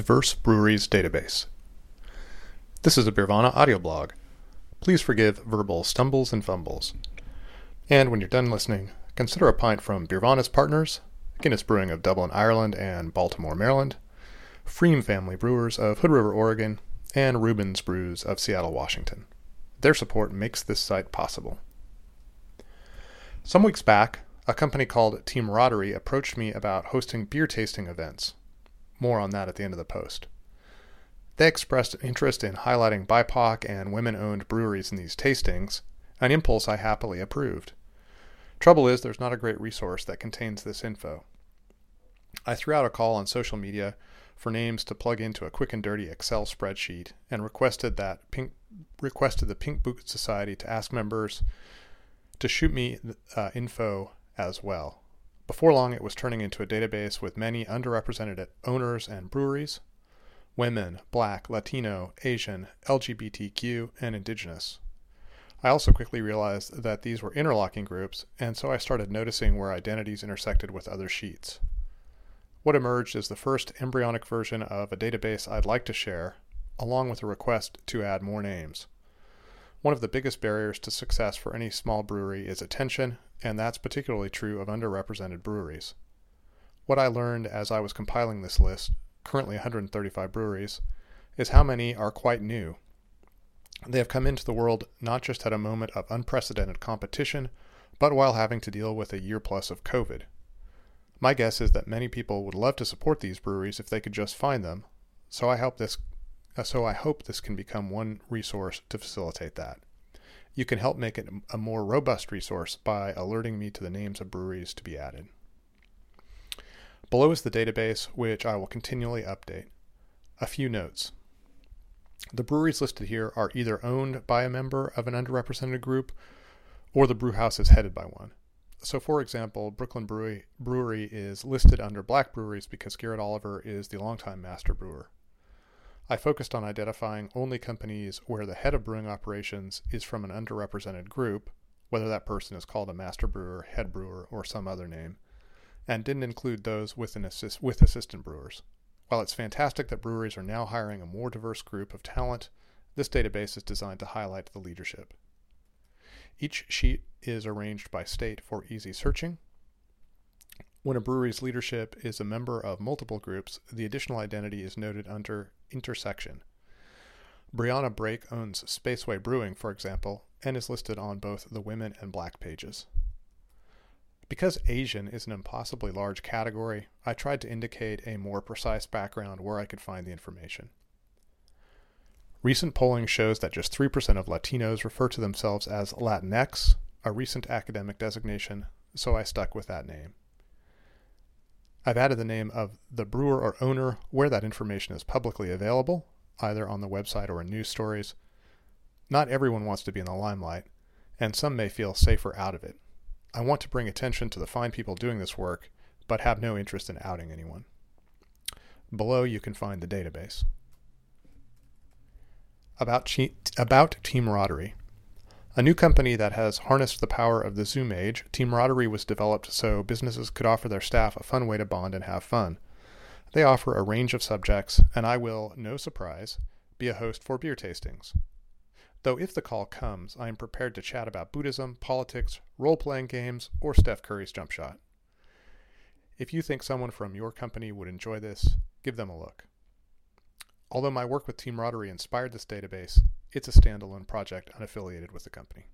Diverse Breweries Database. This is a Beervana audio blog. Please forgive verbal stumbles and fumbles. And when you're done listening, consider a pint from Beervana's partners, Guinness Brewing of Dublin, Ireland and Baltimore, Maryland, pFriem Family Brewers of Hood River, Oregon, and Reuben's Brews of Seattle, Washington. Their support makes this site possible. Some weeks back, a company called Teamraderie approached me about hosting beer tasting events. More on that at the end of the post. They expressed interest in highlighting BIPOC and women owned breweries in these tastings, an impulse I happily approved. Trouble is, there's not a great resource that contains this info. I threw out a call on social media for names to plug into a quick and dirty Excel spreadsheet and requested that Pink requested the Pink Boot Society to ask members to shoot me uh, info as well. Before long, it was turning into a database with many underrepresented owners and breweries women, black, Latino, Asian, LGBTQ, and indigenous. I also quickly realized that these were interlocking groups, and so I started noticing where identities intersected with other sheets. What emerged is the first embryonic version of a database I'd like to share, along with a request to add more names. One of the biggest barriers to success for any small brewery is attention, and that's particularly true of underrepresented breweries. What I learned as I was compiling this list, currently 135 breweries, is how many are quite new. They have come into the world not just at a moment of unprecedented competition, but while having to deal with a year plus of COVID. My guess is that many people would love to support these breweries if they could just find them. So I hope this so I hope this can become one resource to facilitate that. You can help make it a more robust resource by alerting me to the names of breweries to be added. Below is the database, which I will continually update. A few notes. The breweries listed here are either owned by a member of an underrepresented group or the brewhouse is headed by one. So, for example, Brooklyn Brewery, Brewery is listed under Black Breweries because Garrett Oliver is the longtime master brewer. I focused on identifying only companies where the head of brewing operations is from an underrepresented group, whether that person is called a master brewer, head brewer, or some other name, and didn't include those with, assist, with assistant brewers. While it's fantastic that breweries are now hiring a more diverse group of talent, this database is designed to highlight the leadership. Each sheet is arranged by state for easy searching. When a brewery's leadership is a member of multiple groups, the additional identity is noted under intersection. Brianna Brake owns Spaceway Brewing, for example, and is listed on both the women and black pages. Because Asian is an impossibly large category, I tried to indicate a more precise background where I could find the information. Recent polling shows that just 3% of Latinos refer to themselves as Latinx, a recent academic designation, so I stuck with that name. I've added the name of the brewer or owner where that information is publicly available, either on the website or in news stories. Not everyone wants to be in the limelight, and some may feel safer out of it. I want to bring attention to the fine people doing this work, but have no interest in outing anyone. Below you can find the database. About, che- about Teamraderie. A new company that has harnessed the power of the Zoom age, Teamraderie was developed so businesses could offer their staff a fun way to bond and have fun. They offer a range of subjects, and I will, no surprise, be a host for beer tastings. Though if the call comes, I am prepared to chat about Buddhism, politics, role playing games, or Steph Curry's jump shot. If you think someone from your company would enjoy this, give them a look. Although my work with Teamraderie inspired this database, it's a standalone project unaffiliated with the company.